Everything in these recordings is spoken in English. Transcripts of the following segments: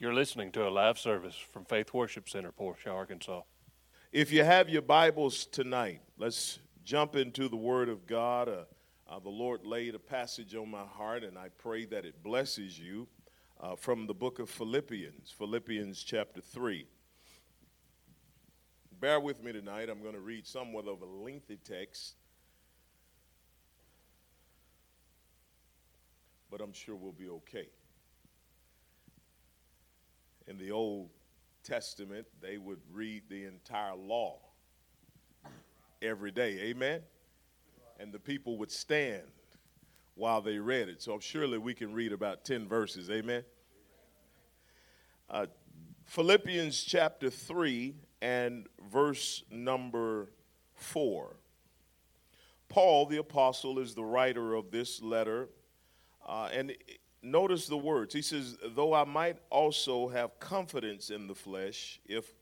You're listening to a live service from Faith Worship Center, Portia, Arkansas. If you have your Bibles tonight, let's jump into the Word of God. Uh, uh, the Lord laid a passage on my heart, and I pray that it blesses you uh, from the book of Philippians, Philippians chapter 3. Bear with me tonight. I'm going to read somewhat of a lengthy text, but I'm sure we'll be okay. In the Old Testament, they would read the entire law every day. Amen? And the people would stand while they read it. So surely we can read about 10 verses. Amen? Uh, Philippians chapter 3 and verse number 4. Paul, the apostle, is the writer of this letter. Uh, and notice the words. He says, Though I might also have confidence in the flesh, if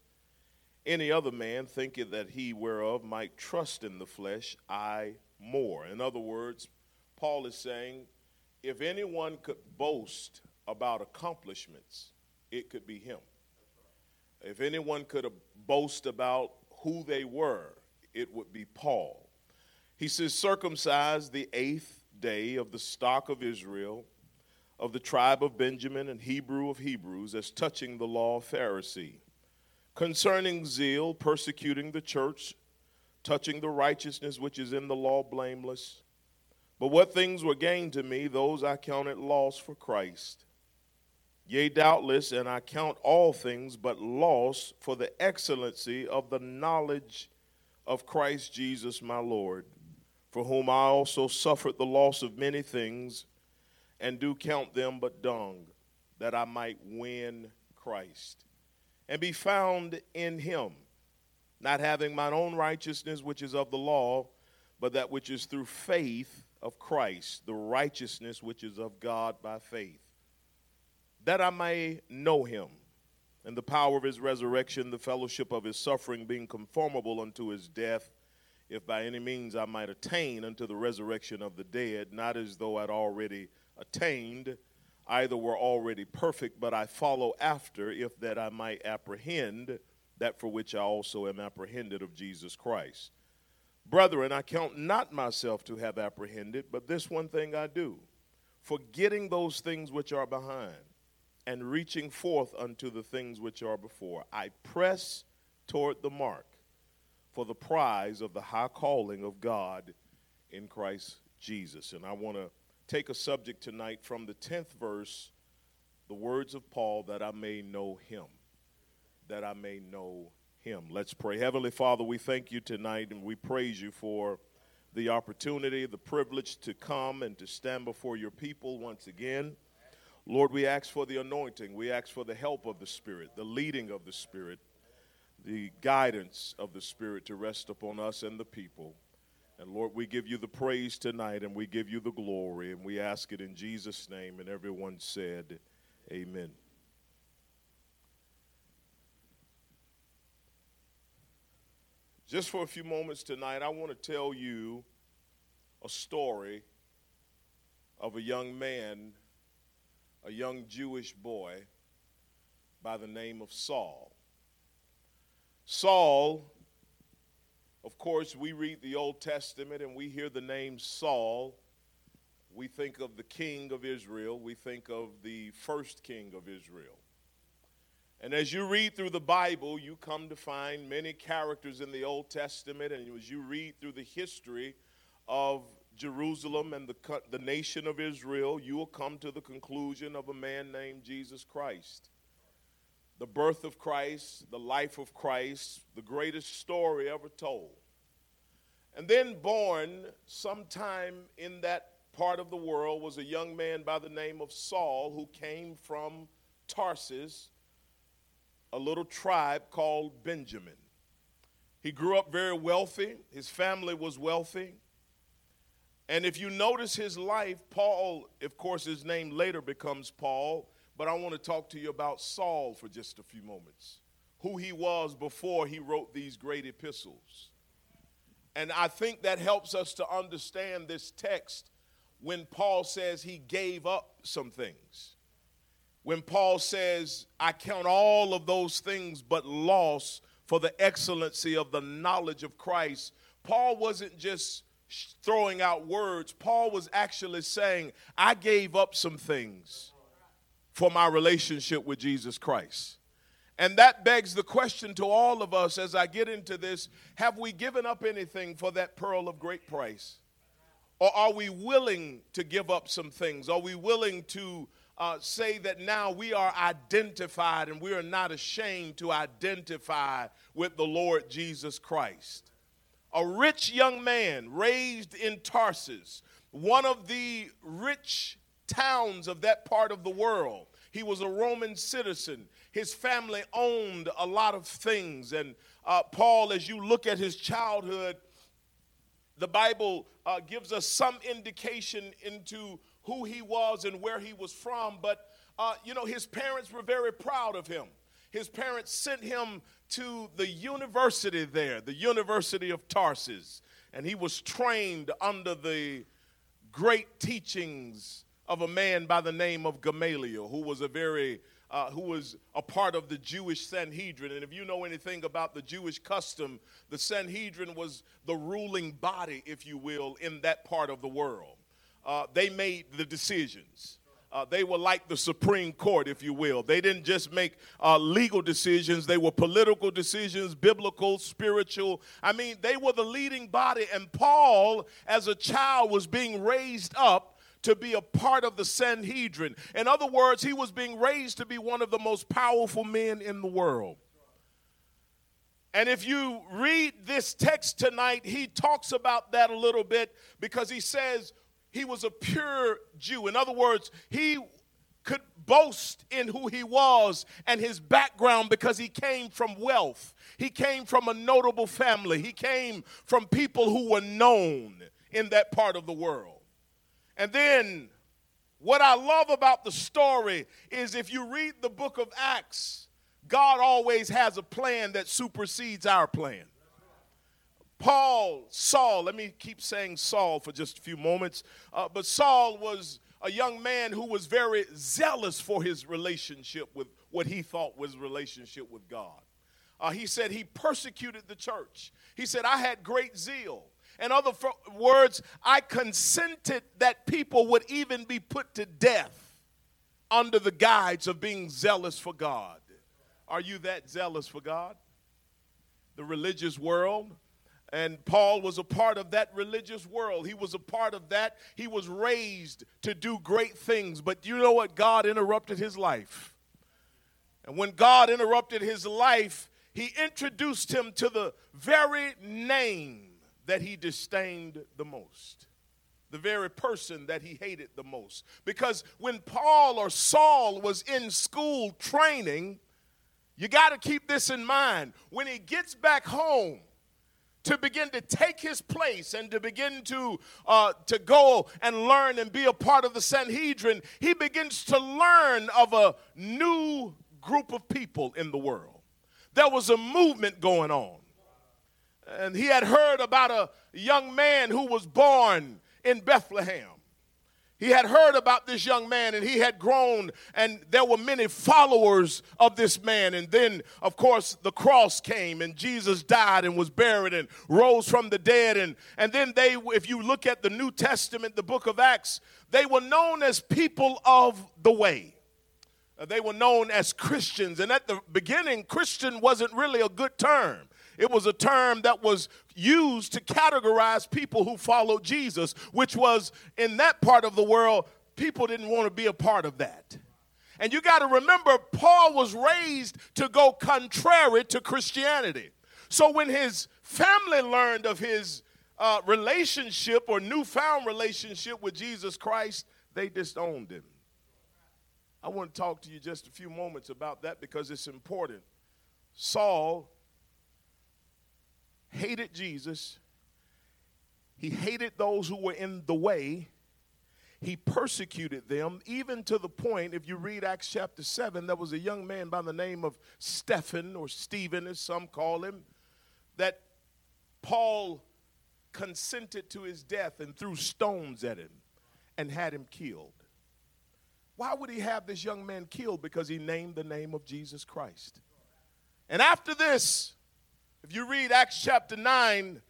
any other man thinketh that he whereof might trust in the flesh, I more. In other words, Paul is saying, if anyone could boast about accomplishments, it could be him. If anyone could boast about who they were, it would be Paul. He says, circumcised the eighth day of the stock of Israel, of the tribe of Benjamin, and Hebrew of Hebrews, as touching the law of Pharisee concerning zeal, persecuting the church, touching the righteousness which is in the law, blameless. But what things were gained to me, those I counted loss for Christ. Yea, doubtless, and I count all things but loss for the excellency of the knowledge of Christ Jesus my Lord, for whom I also suffered the loss of many things, and do count them but dung, that I might win Christ and be found in him, not having mine own righteousness, which is of the law, but that which is through faith of Christ, the righteousness which is of God by faith, that I may know him and the power of his resurrection, the fellowship of his suffering, being conformable unto his death, if by any means I might attain unto the resurrection of the dead, not as though I'd already attained either were already perfect, but I follow after, if that I might apprehend that for which I also am apprehended of Jesus Christ. Brethren, I count not myself to have apprehended, but this one thing I do, forgetting those things which are behind, and reaching forth unto the things which are before, I press toward the mark for the prize of the high calling of God in Christ Jesus. And I want to take a subject tonight from the 10th verse, the words of Paul, that I may know him. That I may know him. Let's pray. Heavenly Father, we thank you tonight and we praise you for the opportunity, the privilege to come and to stand before your people once again. Lord, we ask for the anointing. We ask for the help of the Spirit, the leading of the Spirit, the guidance of the Spirit to rest upon us and the people. And Lord, we give you the praise tonight and we give you the glory and we ask it in Jesus' name. And everyone said, Amen. Just for a few moments tonight, I want to tell you a story of a young man, a young Jewish boy by the name of Saul. Saul of course, we read the Old Testament and we hear the name Saul. We think of the king of Israel. We think of the first king of Israel. And as you read through the Bible, you come to find many characters in the Old Testament. And as you read through the history of Jerusalem and the, the nation of Israel, you will come to the conclusion of a man named Jesus Christ the birth of Christ, the life of Christ, the greatest story ever told. And then born sometime in that part of the world was a young man by the name of Saul who came from Tarsus, a little tribe called Benjamin. He grew up very wealthy, his family was wealthy. And if you notice his life, Paul, of course, his name later becomes Paul but I want to talk to you about Saul for just a few moments, who he was before he wrote these great epistles. And I think that helps us to understand this text when Paul says he gave up some things. when Paul says, I count all of those things but loss for the excellency of the knowledge of Christ, Paul wasn't just throwing out words. Paul was actually saying, I gave up some things for my relationship with Jesus Christ. And that begs the question to all of us as I get into this have we given up anything for that pearl of great price? Or are we willing to give up some things? Are we willing to uh, say that now we are identified and we are not ashamed to identify with the Lord Jesus Christ? A rich young man raised in Tarsus, one of the rich towns of that part of the world. He was a Roman citizen. His family owned a lot of things. And uh, Paul, as you look at his childhood, the Bible uh, gives us some indication into who he was and where he was from. But, uh, you know, his parents were very proud of him. His parents sent him to the university there, the University of Tarsus, and he was trained under the great teachings of a man by the name of Gamaliel, who was a very uh, who was a part of the Jewish Sanhedrin. And if you know anything about the Jewish custom, the Sanhedrin was the ruling body, if you will, in that part of the world. Uh, they made the decisions. Uh, they were like the Supreme Court, if you will. They didn't just make uh, legal decisions, they were political decisions, biblical, spiritual. I mean, they were the leading body. And Paul, as a child, was being raised up to be a part of the Sanhedrin. In other words, he was being raised to be one of the most powerful men in the world. And if you read this text tonight, he talks about that a little bit because he says, he was a pure Jew. In other words, he could boast in who he was and his background because he came from wealth. He came from a notable family. He came from people who were known in that part of the world. And then, what I love about the story is if you read the book of Acts, God always has a plan that supersedes our plan. Paul, Saul, let me keep saying Saul for just a few moments, uh, but Saul was a young man who was very zealous for his relationship with what he thought was relationship with God. Uh, he said he persecuted the church. He said, I had great zeal. In other words, I consented that people would even be put to death under the guise of being zealous for God. Are you that zealous for God? The religious world, and Paul was a part of that religious world. He was a part of that. He was raised to do great things. But you know what? God interrupted his life. And when God interrupted his life, he introduced him to the very name that he disdained the most, the very person that he hated the most. Because when Paul or Saul was in school training, you got to keep this in mind. When he gets back home, to begin to take his place and to begin to, uh, to go and learn and be a part of the Sanhedrin, he begins to learn of a new group of people in the world. There was a movement going on. And he had heard about a young man who was born in Bethlehem. He had heard about this young man and he had grown, and there were many followers of this man. And then, of course, the cross came and Jesus died and was buried and rose from the dead. And, and then they, if you look at the New Testament, the book of Acts, they were known as people of the way. They were known as Christians. And at the beginning, Christian wasn't really a good term. It was a term that was used to categorize people who followed Jesus, which was in that part of the world, people didn't want to be a part of that. And you got to remember, Paul was raised to go contrary to Christianity. So when his family learned of his uh, relationship or newfound relationship with Jesus Christ, they disowned him. I want to talk to you just a few moments about that because it's important. Saul hated Jesus. He hated those who were in the way. He persecuted them, even to the point, if you read Acts chapter 7, there was a young man by the name of Stephen, or Stephen as some call him, that Paul consented to his death and threw stones at him and had him killed. Why would he have this young man killed? Because he named the name of Jesus Christ. And after this, if you read Acts chapter 9,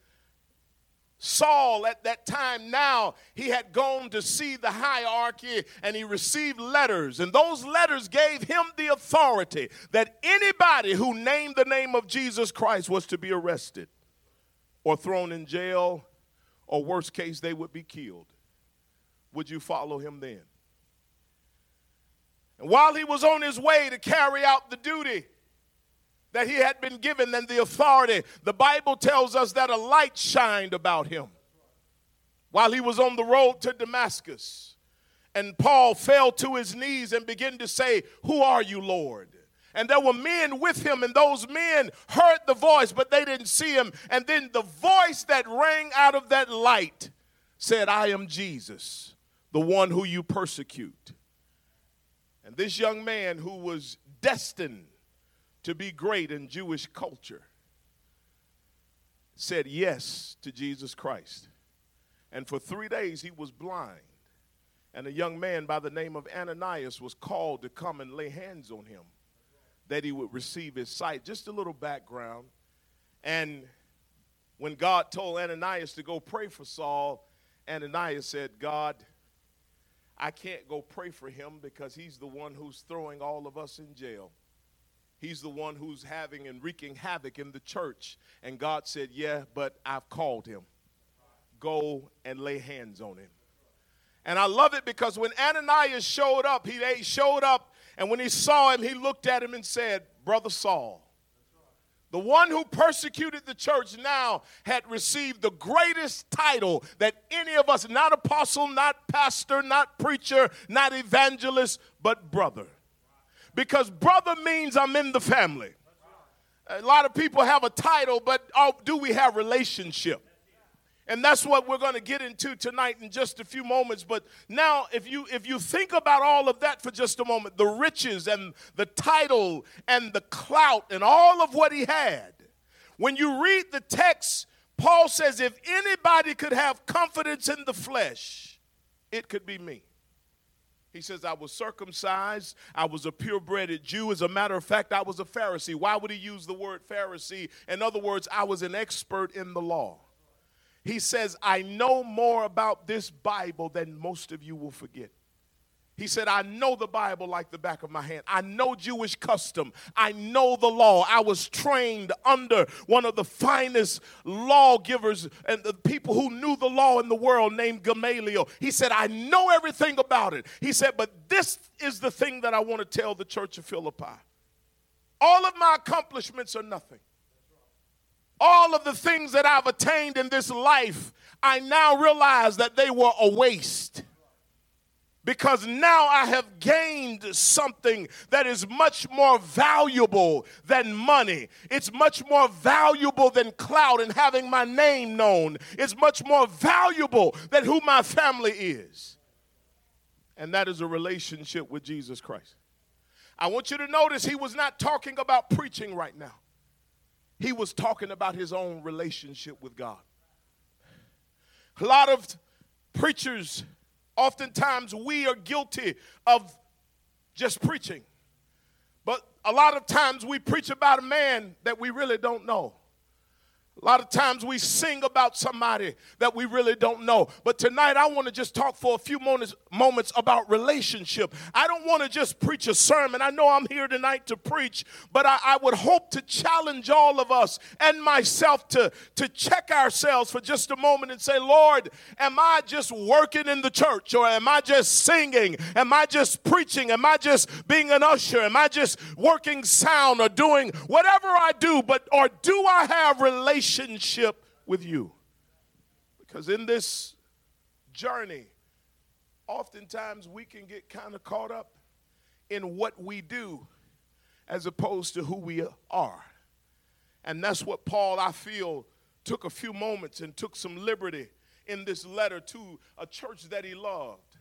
Saul at that time now, he had gone to see the hierarchy and he received letters. And those letters gave him the authority that anybody who named the name of Jesus Christ was to be arrested or thrown in jail, or worst case, they would be killed. Would you follow him then? And while he was on his way to carry out the duty, that he had been given and the authority, the Bible tells us that a light shined about him while he was on the road to Damascus. And Paul fell to his knees and began to say, Who are you, Lord? And there were men with him, and those men heard the voice, but they didn't see him. And then the voice that rang out of that light said, I am Jesus, the one who you persecute. And this young man who was destined to be great in Jewish culture said yes to Jesus Christ. And for three days he was blind. And a young man by the name of Ananias was called to come and lay hands on him that he would receive his sight. Just a little background. And when God told Ananias to go pray for Saul, Ananias said, God, I can't go pray for him because he's the one who's throwing all of us in jail. He's the one who's having and wreaking havoc in the church. And God said, Yeah, but I've called him. Go and lay hands on him. And I love it because when Ananias showed up, he showed up, and when he saw him, he looked at him and said, Brother Saul, the one who persecuted the church now had received the greatest title that any of us, not apostle, not pastor, not preacher, not evangelist, but brother because brother means I'm in the family. A lot of people have a title, but oh, do we have relationship? And that's what we're going to get into tonight in just a few moments. But now, if you if you think about all of that for just a moment, the riches and the title and the clout and all of what he had, when you read the text, Paul says, if anybody could have confidence in the flesh, it could be me. He says, I was circumcised. I was a purebred Jew. As a matter of fact, I was a Pharisee. Why would he use the word Pharisee? In other words, I was an expert in the law. He says, I know more about this Bible than most of you will forget. He said, I know the Bible like the back of my hand. I know Jewish custom. I know the law. I was trained under one of the finest lawgivers and the people who knew the law in the world named Gamaliel. He said, I know everything about it. He said, but this is the thing that I want to tell the church of Philippi. All of my accomplishments are nothing. All of the things that I've attained in this life, I now realize that they were a waste because now I have gained something that is much more valuable than money. It's much more valuable than clout and having my name known. It's much more valuable than who my family is. And that is a relationship with Jesus Christ. I want you to notice he was not talking about preaching right now, he was talking about his own relationship with God. A lot of preachers Oftentimes, we are guilty of just preaching. But a lot of times, we preach about a man that we really don't know. A lot of times we sing about somebody that we really don't know. But tonight I want to just talk for a few moments, moments about relationship. I don't want to just preach a sermon. I know I'm here tonight to preach, but I, I would hope to challenge all of us and myself to, to check ourselves for just a moment and say, Lord, am I just working in the church or am I just singing? Am I just preaching? Am I just being an usher? Am I just working sound or doing whatever I do? But or do I have relationship? Relationship with you. Because in this journey, oftentimes we can get kind of caught up in what we do as opposed to who we are. And that's what Paul, I feel, took a few moments and took some liberty in this letter to a church that he loved,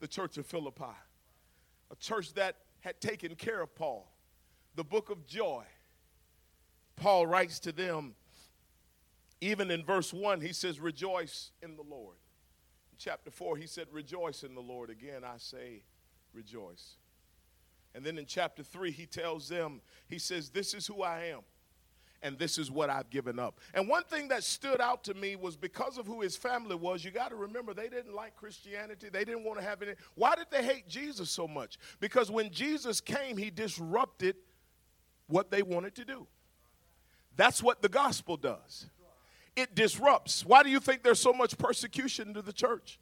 the church of Philippi, a church that had taken care of Paul, the book of joy. Paul writes to them even in verse 1, he says, Rejoice in the Lord. In chapter 4, he said, Rejoice in the Lord. Again, I say, rejoice. And then in chapter 3, he tells them, he says, This is who I am, and this is what I've given up. And one thing that stood out to me was because of who his family was, you got to remember they didn't like Christianity. They didn't want to have any. Why did they hate Jesus so much? Because when Jesus came, he disrupted what they wanted to do. That's what the gospel does. It disrupts. Why do you think there's so much persecution to the church?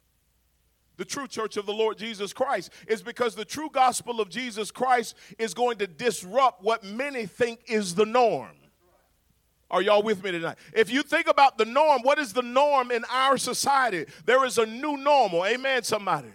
the true church of the Lord Jesus Christ is because the true gospel of Jesus Christ is going to disrupt what many think is the norm. Are y'all with me tonight? If you think about the norm, what is the norm in our society? There is a new normal. Amen, somebody.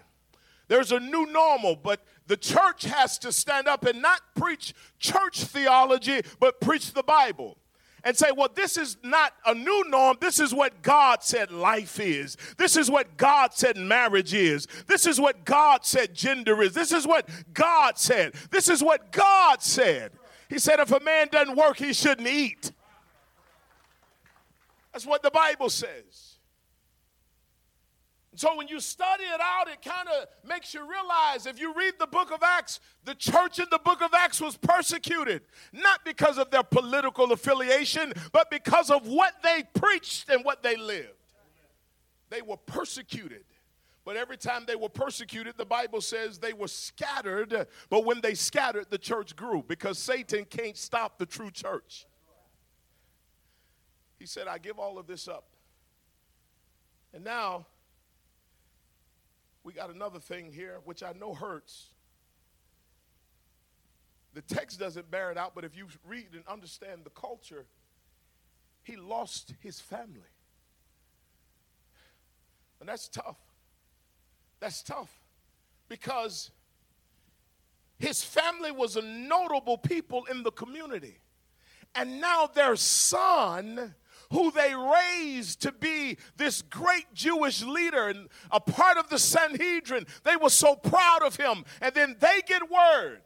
There's a new normal, but the church has to stand up and not preach church theology, but preach the Bible and say, well, this is not a new norm. This is what God said life is. This is what God said marriage is. This is what God said gender is. This is what God said. This is what God said. He said, if a man doesn't work, he shouldn't eat. That's what the Bible says. So when you study it out, it kind of makes you realize if you read the book of Acts, the church in the book of Acts was persecuted, not because of their political affiliation, but because of what they preached and what they lived. They were persecuted. But every time they were persecuted, the Bible says they were scattered. But when they scattered, the church grew because Satan can't stop the true church. He said, I give all of this up. And now, we got another thing here, which I know hurts. The text doesn't bear it out, but if you read and understand the culture, he lost his family. And that's tough. That's tough because his family was a notable people in the community. And now their son who they raised to be this great Jewish leader and a part of the Sanhedrin. They were so proud of him. And then they get word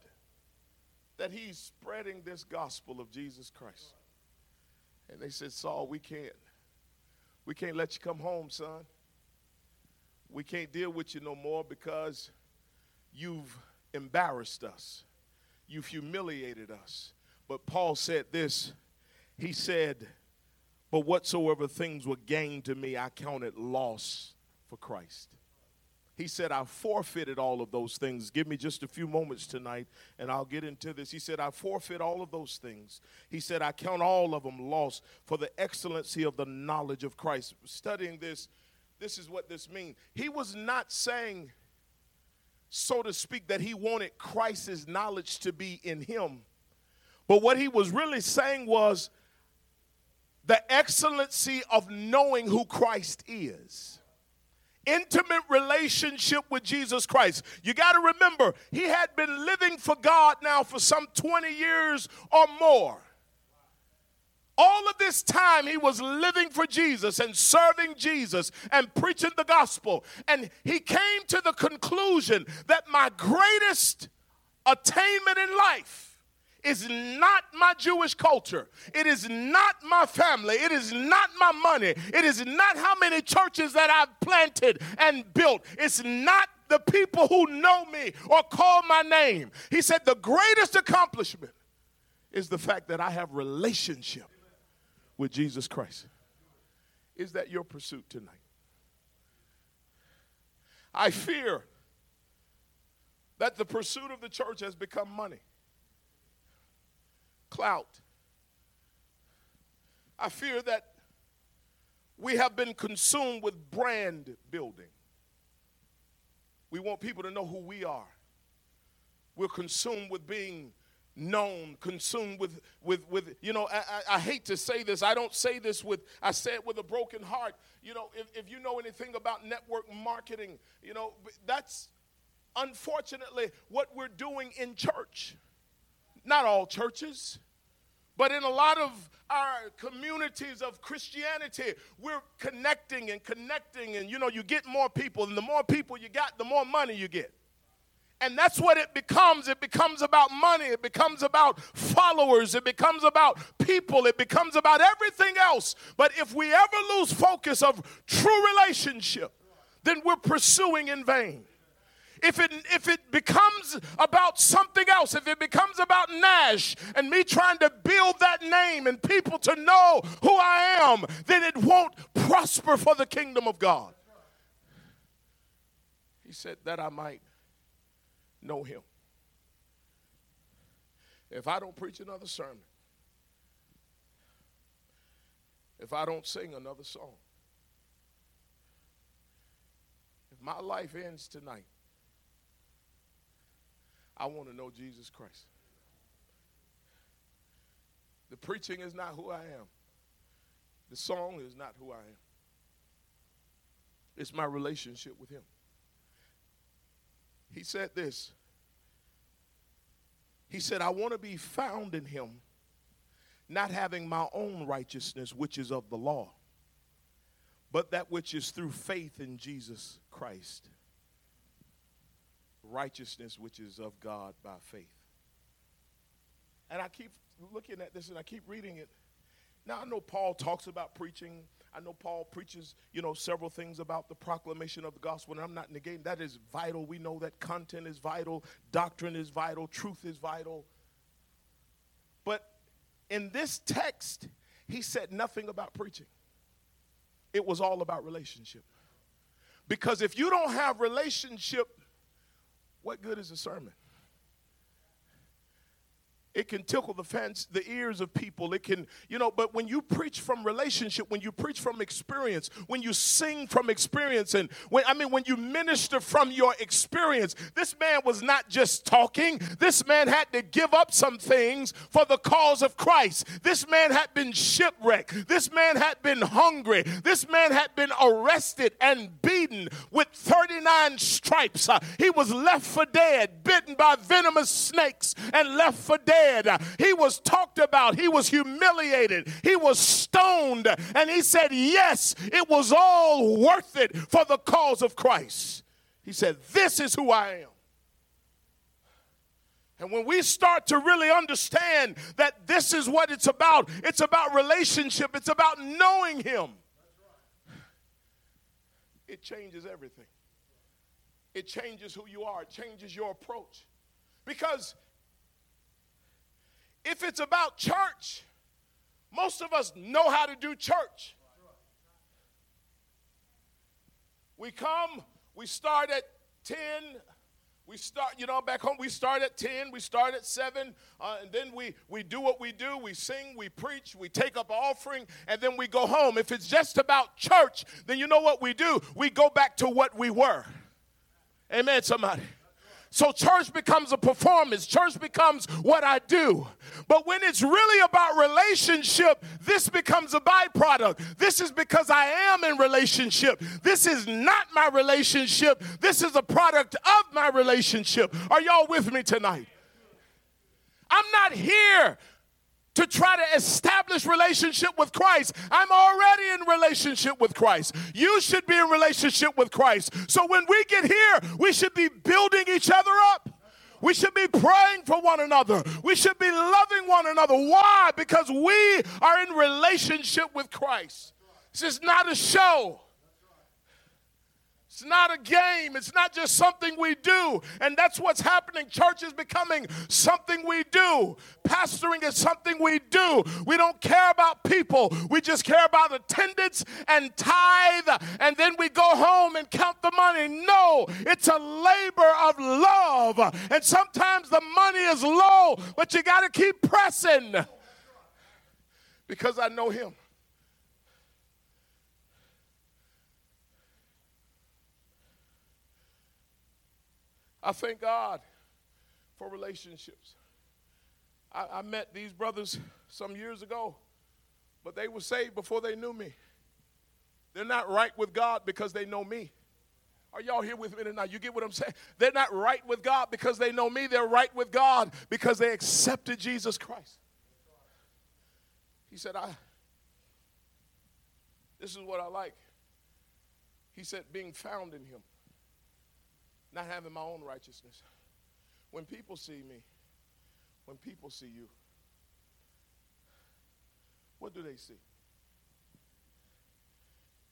that he's spreading this gospel of Jesus Christ. And they said, Saul, we can't. We can't let you come home, son. We can't deal with you no more because you've embarrassed us. You've humiliated us. But Paul said this. He said, but whatsoever things were gained to me, I counted loss for Christ. He said, I forfeited all of those things. Give me just a few moments tonight and I'll get into this. He said, I forfeit all of those things. He said, I count all of them lost for the excellency of the knowledge of Christ. Studying this, this is what this means. He was not saying, so to speak, that he wanted Christ's knowledge to be in him. But what he was really saying was, the excellency of knowing who Christ is. Intimate relationship with Jesus Christ. You got to remember, he had been living for God now for some 20 years or more. All of this time, he was living for Jesus and serving Jesus and preaching the gospel. And he came to the conclusion that my greatest attainment in life is not my Jewish culture. It is not my family. It is not my money. It is not how many churches that I've planted and built. It's not the people who know me or call my name. He said the greatest accomplishment is the fact that I have relationship with Jesus Christ. Is that your pursuit tonight? I fear that the pursuit of the church has become money clout. I fear that we have been consumed with brand building. We want people to know who we are. We're consumed with being known, consumed with, with, with you know, I, I, I, hate to say this. I don't say this with, I say it with a broken heart. You know, if, if you know anything about network marketing, you know, that's unfortunately what we're doing in church. Not all churches. But in a lot of our communities of Christianity, we're connecting and connecting, and you know, you get more people, and the more people you got, the more money you get. And that's what it becomes. It becomes about money. It becomes about followers. It becomes about people. It becomes about everything else. But if we ever lose focus of true relationship, then we're pursuing in vain. If it if it becomes about something else, if it becomes about Nash and me trying to build that name and people to know who I am, then it won't prosper for the kingdom of God. He said that I might know him. If I don't preach another sermon, if I don't sing another song, if my life ends tonight, I want to know Jesus Christ. The preaching is not who I am. The song is not who I am. It's my relationship with Him. He said this. He said, I want to be found in Him, not having my own righteousness, which is of the law, but that which is through faith in Jesus Christ righteousness which is of God by faith. And I keep looking at this and I keep reading it. Now I know Paul talks about preaching. I know Paul preaches, you know, several things about the proclamation of the gospel, and I'm not negating that is vital. We know that content is vital, doctrine is vital, truth is vital. But in this text, he said nothing about preaching. It was all about relationship. Because if you don't have relationship what good is a sermon? It can tickle the fence, the ears of people. It can, you know, but when you preach from relationship, when you preach from experience, when you sing from experience, and when I mean when you minister from your experience, this man was not just talking. This man had to give up some things for the cause of Christ. This man had been shipwrecked. This man had been hungry. This man had been arrested and beaten with 39 stripes. Uh, he was left for dead, bitten by venomous snakes, and left for dead He was talked about. He was humiliated. He was stoned. And he said, Yes, it was all worth it for the cause of Christ. He said, This is who I am. And when we start to really understand that this is what it's about, it's about relationship, it's about knowing Him, it changes everything. It changes who you are, it changes your approach. Because if it's about church, most of us know how to do church. We come, we start at 10. We start, you know, back home, we start at 10, we start at 7, uh, and then we, we do what we do. We sing, we preach, we take up offering, and then we go home. If it's just about church, then you know what we do? We go back to what we were. Amen, somebody. So church becomes a performance. Church becomes what I do. But when it's really about relationship, this becomes a byproduct. This is because I am in relationship. This is not my relationship. This is a product of my relationship. Are y'all with me tonight? I'm not here to try to establish relationship with Christ. I'm already in relationship with Christ. You should be in relationship with Christ. So when we get here, we should be building each other up. We should be praying for one another. We should be loving one another. Why? Because we are in relationship with Christ. This is not a show. It's not a game. It's not just something we do. And that's what's happening. Church is becoming something we do. Pastoring is something we do. We don't care about people. We just care about attendance and tithe. And then we go home and count the money. No, it's a labor of love. And sometimes the money is low, but you got to keep pressing because I know Him. I thank God for relationships. I, I, met these brothers some years ago, but they were saved before they knew me. They're not right with God because they know me. Are y'all here with me tonight? You get what I'm saying? They're not right with God because they know me. They're right with God because they accepted Jesus Christ. He said, I, this is what I like. He said, being found in Him not having my own righteousness. When people see me, when people see you, what do they see?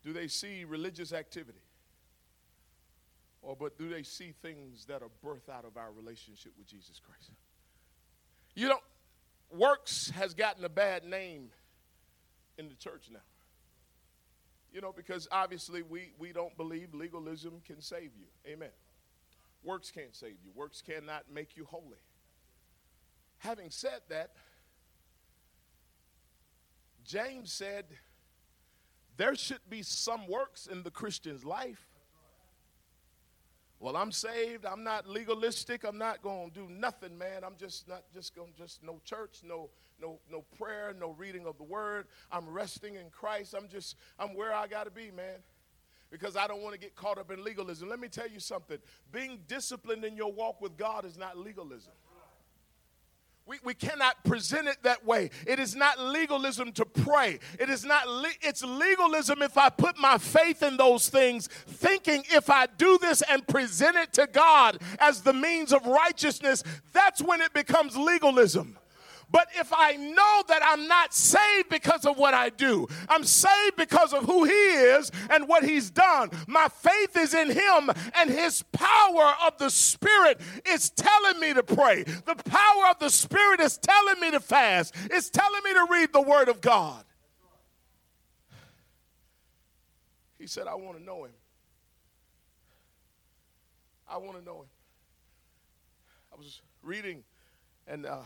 Do they see religious activity? Or but do they see things that are birthed out of our relationship with Jesus Christ? You know, works has gotten a bad name in the church now. You know, because obviously we, we don't believe legalism can save you. Amen. Works can't save you, works cannot make you holy. Having said that, James said there should be some works in the Christian's life. Well, I'm saved. I'm not legalistic. I'm not going to do nothing, man. I'm just not just going just no church, no no no prayer, no reading of the word. I'm resting in Christ. I'm just I'm where I got to be, man. Because I don't want to get caught up in legalism. Let me tell you something. Being disciplined in your walk with God is not legalism. We, we cannot present it that way. It is not legalism to pray. It is not, le- it's legalism if I put my faith in those things, thinking if I do this and present it to God as the means of righteousness, that's when it becomes legalism. But if I know that I'm not saved because of what I do, I'm saved because of who He is and what He's done. My faith is in Him, and His power of the Spirit is telling me to pray. The power of the Spirit is telling me to fast, it's telling me to read the Word of God. He said, I want to know Him. I want to know Him. I was reading and uh,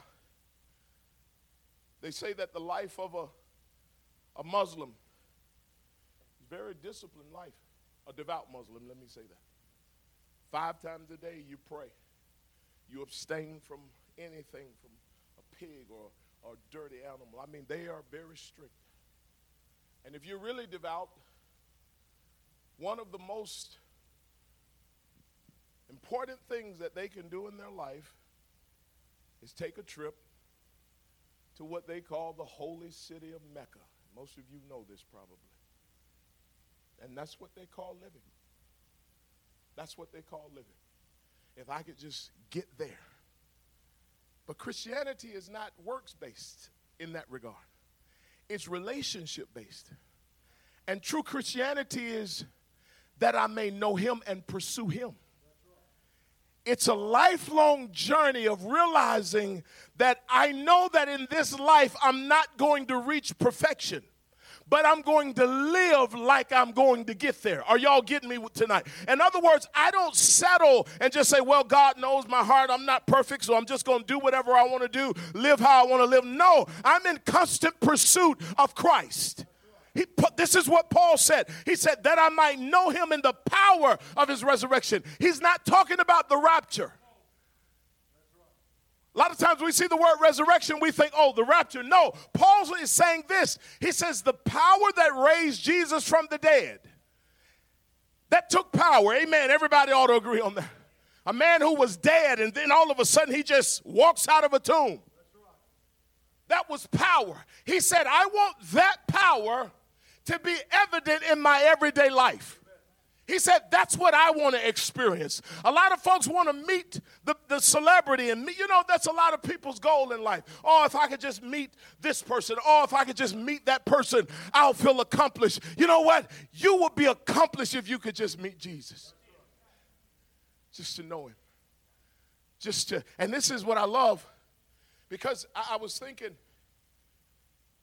they say that the life of a, a Muslim is very disciplined life, a devout Muslim, let me say that. Five times a day you pray. You abstain from anything, from a pig or, or a dirty animal. I mean, they are very strict. And if you're really devout, one of the most important things that they can do in their life is take a trip to what they call the holy city of Mecca. Most of you know this probably. And that's what they call living. That's what they call living. If I could just get there. But Christianity is not works based in that regard, it's relationship based. And true Christianity is that I may know Him and pursue Him. It's a lifelong journey of realizing that I know that in this life I'm not going to reach perfection but I'm going to live like I'm going to get there. Are y'all getting me tonight? In other words, I don't settle and just say, well, God knows my heart. I'm not perfect, so I'm just going to do whatever I want to do, live how I want to live. No, I'm in constant pursuit of Christ. He, this is what Paul said. He said, that I might know him in the power of his resurrection. He's not talking about the rapture. A lot of times we see the word resurrection, we think, oh, the rapture. No, Paul is saying this. He says, the power that raised Jesus from the dead, that took power. Amen. Everybody ought to agree on that. A man who was dead, and then all of a sudden he just walks out of a tomb. That was power. He said, I want that power to be evident in my everyday life. He said, That's what I want to experience. A lot of folks want to meet the, the celebrity, and you know, that's a lot of people's goal in life. Oh, if I could just meet this person, oh, if I could just meet that person, I'll feel accomplished. You know what? You would be accomplished if you could just meet Jesus. Just to know him. Just to, and this is what I love because I, I was thinking,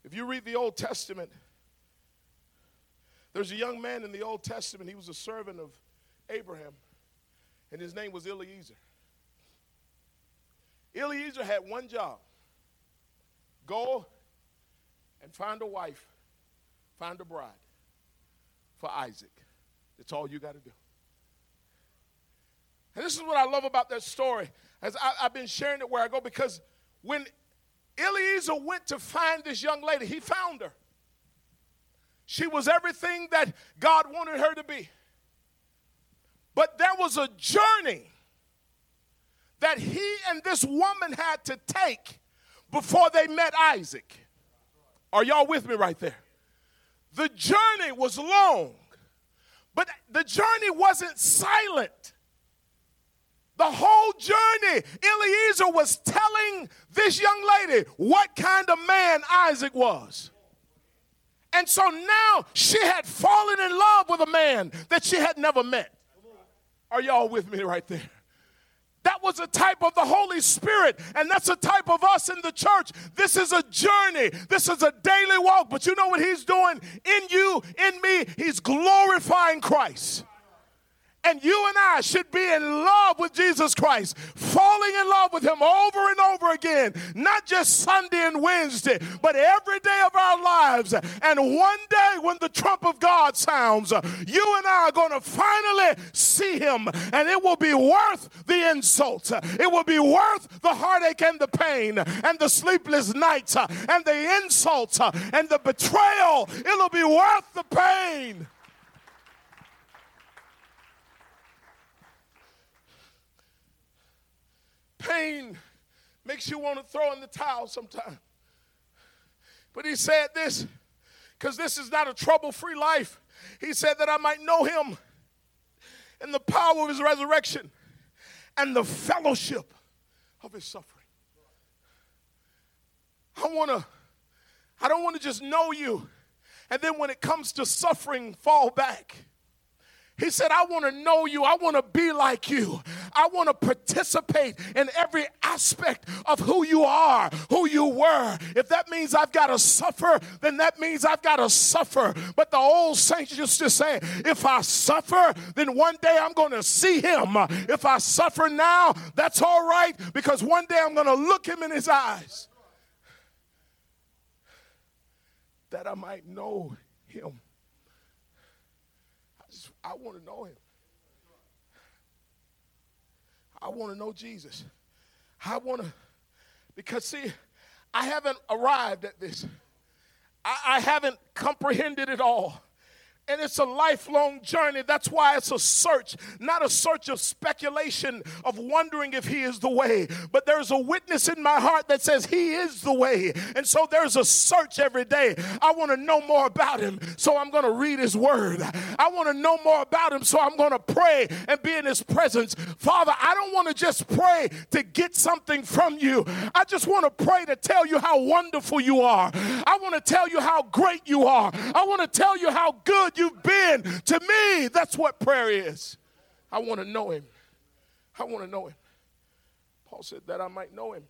if you read the Old Testament, there's a young man in the Old Testament, he was a servant of Abraham, and his name was Eliezer. Eliezer had one job go and find a wife, find a bride for Isaac. That's all you got to do. And this is what I love about that story, as I, have been sharing it where I go, because when Eliezer went to find this young lady, he found her. She was everything that God wanted her to be. But there was a journey that he and this woman had to take before they met Isaac. Are y'all with me right there? The journey was long, but the journey wasn't silent. The whole journey, Eliezer was telling this young lady what kind of man Isaac was. And so now she had fallen in love with a man that she had never met. Are y'all with me right there? That was a type of the Holy Spirit, and that's a type of us in the church. This is a journey, this is a daily walk. But you know what He's doing in you, in me? He's glorifying Christ. And you and I should be in love with Jesus Christ, falling in love with Him over and over again, not just Sunday and Wednesday, but every day of our lives. And one day when the trump of God sounds, you and I are going to finally see Him, and it will be worth the insults. It will be worth the heartache and the pain, and the sleepless nights, and the insults, and the betrayal. It'll be worth the pain. Pain makes you want to throw in the towel sometimes. But he said this because this is not a trouble free life. He said that I might know him and the power of his resurrection and the fellowship of his suffering. I want to, I don't want to just know you and then when it comes to suffering, fall back. He said, I want to know you. I want to be like you. I want to participate in every aspect of who you are, who you were. If that means I've got to suffer, then that means I've got to suffer. But the old saints used to say, if I suffer, then one day I'm going to see him. If I suffer now, that's all right because one day I'm going to look him in his eyes that I might know him. I want to know him. I want to know Jesus. I want to, because see, I haven't arrived at this. I, I haven't comprehended it all. And it's a lifelong journey. That's why it's a search, not a search of speculation, of wondering if He is the way. But there's a witness in my heart that says He is the way. And so there's a search every day. I want to know more about Him, so I'm going to read His Word. I want to know more about Him, so I'm going to pray and be in His presence. Father, I don't want to just pray to get something from you. I just want to pray to tell you how wonderful you are. I want to tell you how great you are. I want to tell you how good you've been to me. That's what prayer is. I want to know him. I want to know him. Paul said that I might know him.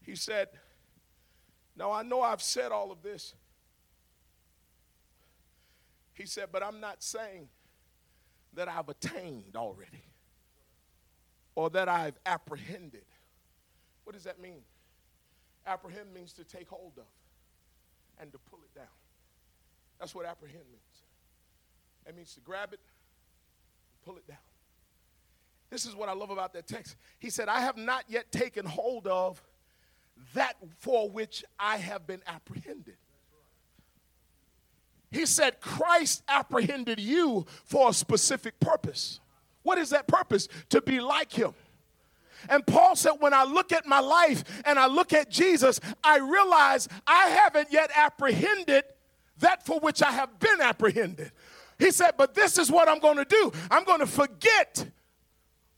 He said, Now I know I've said all of this. He said, But I'm not saying that I've attained already or that I've apprehended. What does that mean? Apprehend means to take hold of and to pull it down. That's what apprehend means. That means to grab it, pull it down. This is what I love about that text. He said, I have not yet taken hold of that for which I have been apprehended. He said, Christ apprehended you for a specific purpose. What is that purpose? To be like him. And Paul said, when I look at my life and I look at Jesus, I realize I haven't yet apprehended that for which I have been apprehended. He said, But this is what I'm going to do I'm going to forget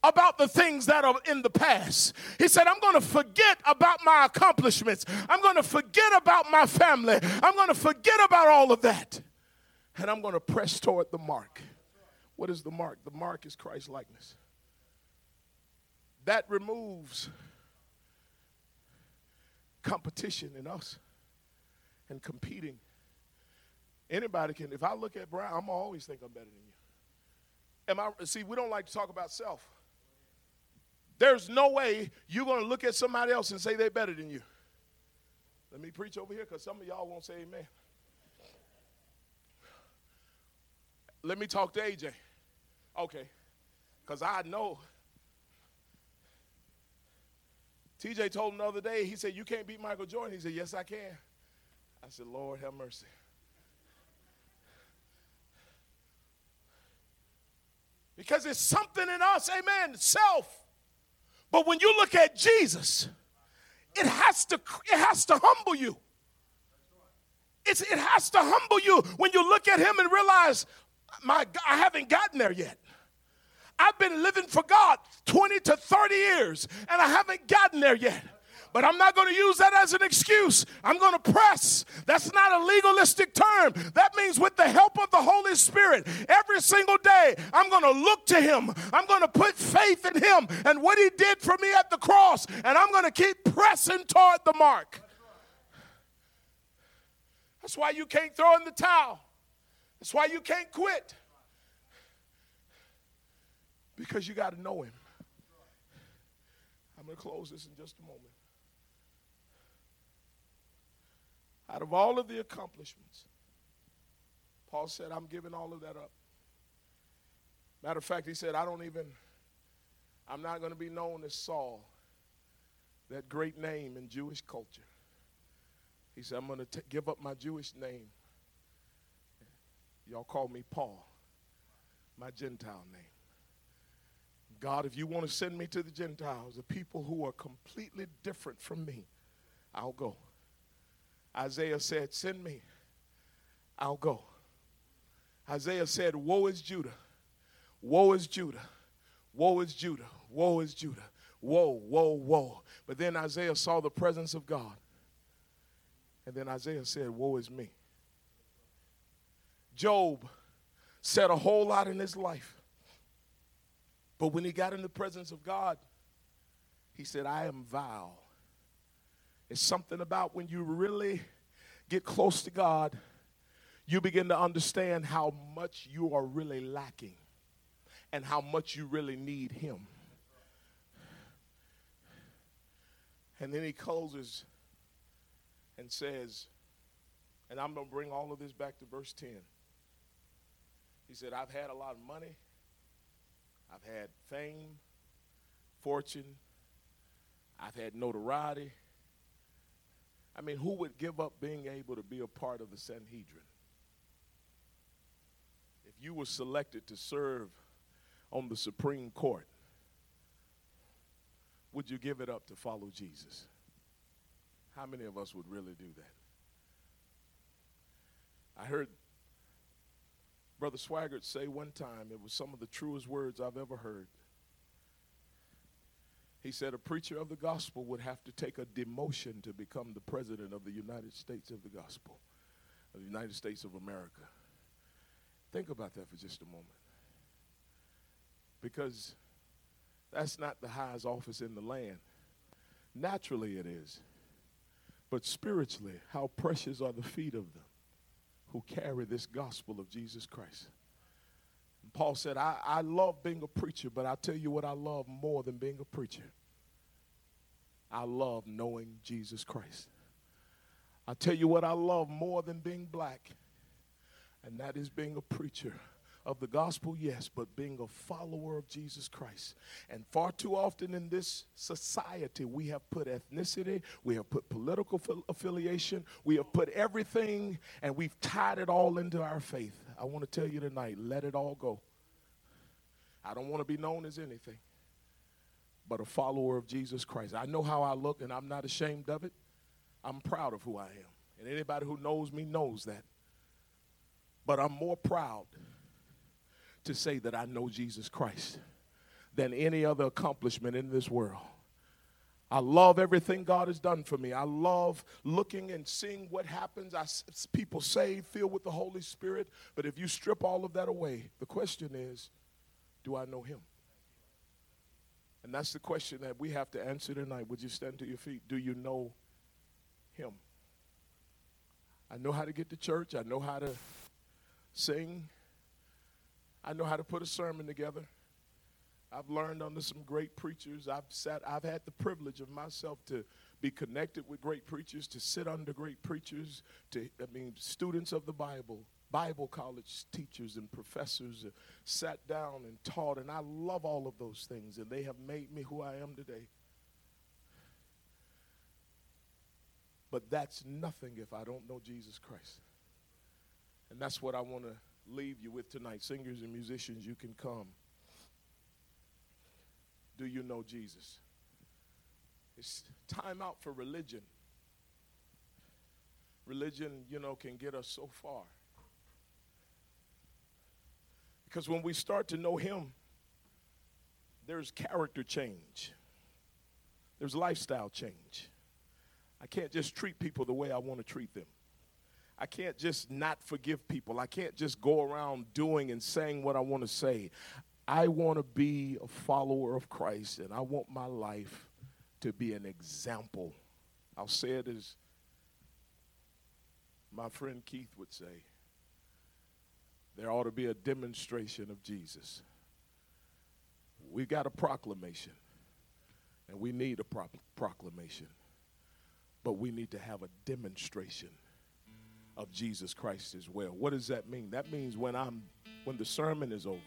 about the things that are in the past. He said, I'm going to forget about my accomplishments. I'm going to forget about my family. I'm going to forget about all of that. And I'm going to press toward the mark. What is the mark? The mark is Christ likeness. That removes competition in us and competing Anybody can. If I look at Brian, I'm always think I'm better than you. Am I? See, we don't like to talk about self. There's no way you're to look at somebody else and say they're better than you. Let me preach over here because some of y'all won't say amen. Let me talk to AJ. Okay. Because I know. TJ told him the other day, he said, You can't beat Michael Jordan. He said, Yes, I can. I said, Lord, have mercy. Because it's something in us, amen, self. But when you look at Jesus, it has to, it has to humble you. It's, it has to humble you when you look at him and realize, my God, I haven't gotten there yet. I've been living for God 20 to 30 years and I haven't gotten there yet. But I'm not going to use that as an excuse. I'm going to press. That's not a legalistic term. That means with the help of the Holy Spirit, every single day, I'm going to look to Him. I'm going to put faith in Him and what He did for me at the cross, and I'm going to keep pressing toward the mark. That's why you can't throw in the towel. That's why you can't quit. Because you got to know Him. I'm going to close this in just a moment. Out of all of the accomplishments, Paul said, I'm giving all of that up. Matter of fact, he said, I don't even, I'm not going to be known as Saul, that great name in Jewish culture. He said, I'm going to give up my Jewish name. Y'all call me Paul, my Gentile name. God, if you want to send me to the Gentiles, the people who are completely different from me, I'll go. Isaiah said, Send me, I'll go. Isaiah said, Woe is Judah, woe is Judah, woe is Judah, woe is Judah, woe, woe, woe. But then Isaiah saw the presence of God. And then Isaiah said, Woe is me. Job said a whole lot in his life. But when he got in the presence of God, he said, I am vile. It's something about when you really get close to God, you begin to understand how much you are really lacking and how much you really need Him. And then he closes and says, and I'm going to bring all of this back to verse 10. He said, I've had a lot of money. I've had fame, fortune. I've had notoriety. I mean, who would give up being able to be a part of the Sanhedrin? If you were selected to serve on the Supreme Court, would you give it up to follow Jesus? How many of us would really do that? I heard Brother Swaggart say one time, it was some of the truest words I've ever heard. He said a preacher of the gospel would have to take a demotion to become the president of the United States of the gospel, of the United States of America. Think about that for just a moment. Because that's not the highest office in the land. Naturally, it is. But spiritually, how precious are the feet of them who carry this gospel of Jesus Christ. Paul said, I, I love being a preacher, but I'll tell you what I love more than being a preacher. I love knowing Jesus Christ. I'll tell you what I love more than being black, and that is being a preacher of the gospel, yes, but being a follower of Jesus Christ. And far too often in this society, we have put ethnicity, we have put political affiliation, we have put everything, and we've tied it all into our faith. I want to tell you tonight let it all go. I don't want to be known as anything but a follower of Jesus Christ. I know how I look, and I'm not ashamed of it. I'm proud of who I am. And anybody who knows me knows that. But I'm more proud to say that I know Jesus Christ than any other accomplishment in this world. I love everything God has done for me. I love looking and seeing what happens. I, people saved, filled with the Holy Spirit. But if you strip all of that away, the question is, do I know Him? And that's the question that we have to answer tonight. Would you stand to your feet? Do you know Him? I know how to get to church. I know how to sing. I know how to put a sermon together. I've learned under some great preachers. I've sat I've had the privilege of myself to be connected with great preachers, to sit under great preachers, to I mean students of the Bible, Bible college teachers and professors sat down and taught and I love all of those things and they have made me who I am today. But that's nothing if I don't know Jesus Christ. And that's what I want to leave you with tonight. Singers and musicians, you can come. Do you know Jesus? It's time out for religion. Religion, you know, can get us so far. Because when we start to know Him, there's character change, there's lifestyle change. I can't just treat people the way I want to treat them. I can't just not forgive people. I can't just go around doing and saying what I want to say. I want to be a follower of Christ and I want my life to be an example. I'll say it as my friend Keith would say there ought to be a demonstration of Jesus. We've got a proclamation, and we need a pro- proclamation, but we need to have a demonstration of Jesus Christ as well. What does that mean? That means when I'm when the sermon is over,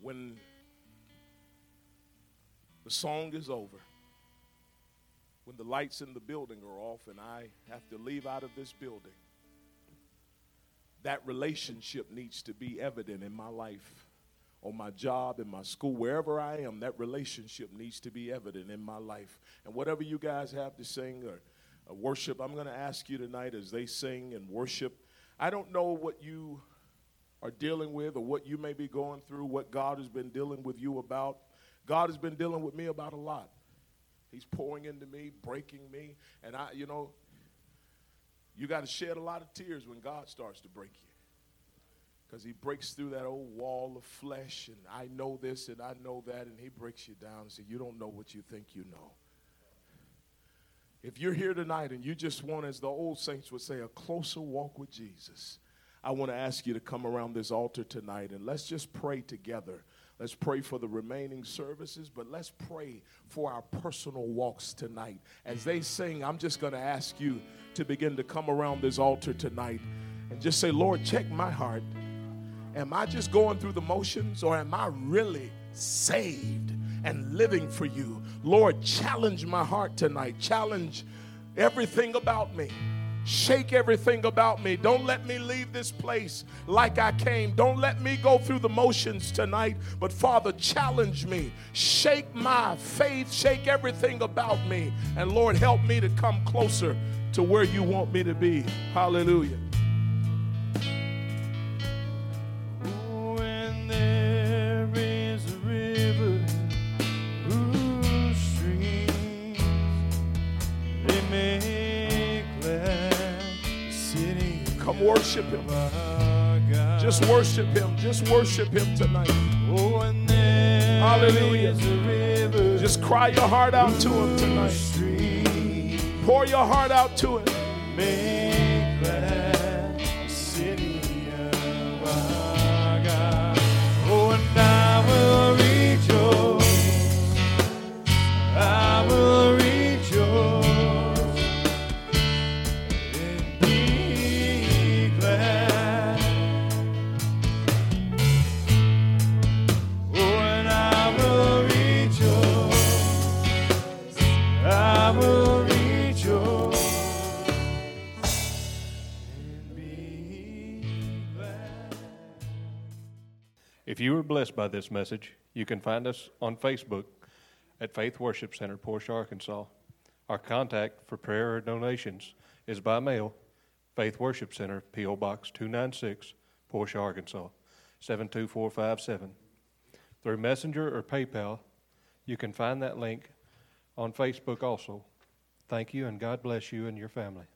when the song is over, when the lights in the building are off and I have to leave out of this building, that relationship needs to be evident in my life, on my job, in my school, wherever I am, that relationship needs to be evident in my life. And whatever you guys have to sing or worship, I'm going to ask you tonight as they sing and worship. I don't know what you are dealing with or what you may be going through, what God has been dealing with you about. God has been dealing with me about a lot. He's pouring into me, breaking me, and I, you know, you got to shed a lot of tears when God starts to break you. Because he breaks through that old wall of flesh, and I know this and I know that, and he breaks you down and says, You don't know what you think you know. If you're here tonight and you just want, as the old saints would say, a closer walk with Jesus, I want to ask you to come around this altar tonight and let's just pray together. Let's pray for the remaining services, but let's pray for our personal walks tonight. As they sing, I'm just going to ask you to begin to come around this altar tonight and just say, Lord, check my heart. Am I just going through the motions or am I really saved and living for you? Lord, challenge my heart tonight. Challenge everything about me. Shake everything about me. Don't let me leave this place like I came. Don't let me go through the motions tonight. But Father, challenge me. Shake my faith. Shake everything about me. And Lord, help me to come closer to where you want me to be. Hallelujah. Worship him. Just worship him. Just worship him tonight. Hallelujah. Just cry your heart out to him tonight. Pour your heart out to him. Were blessed by this message, you can find us on Facebook at Faith Worship Center, Portia, Arkansas. Our contact for prayer or donations is by mail, Faith Worship Center, P.O. Box 296, Portia, Arkansas 72457. Through Messenger or PayPal, you can find that link on Facebook also. Thank you, and God bless you and your family.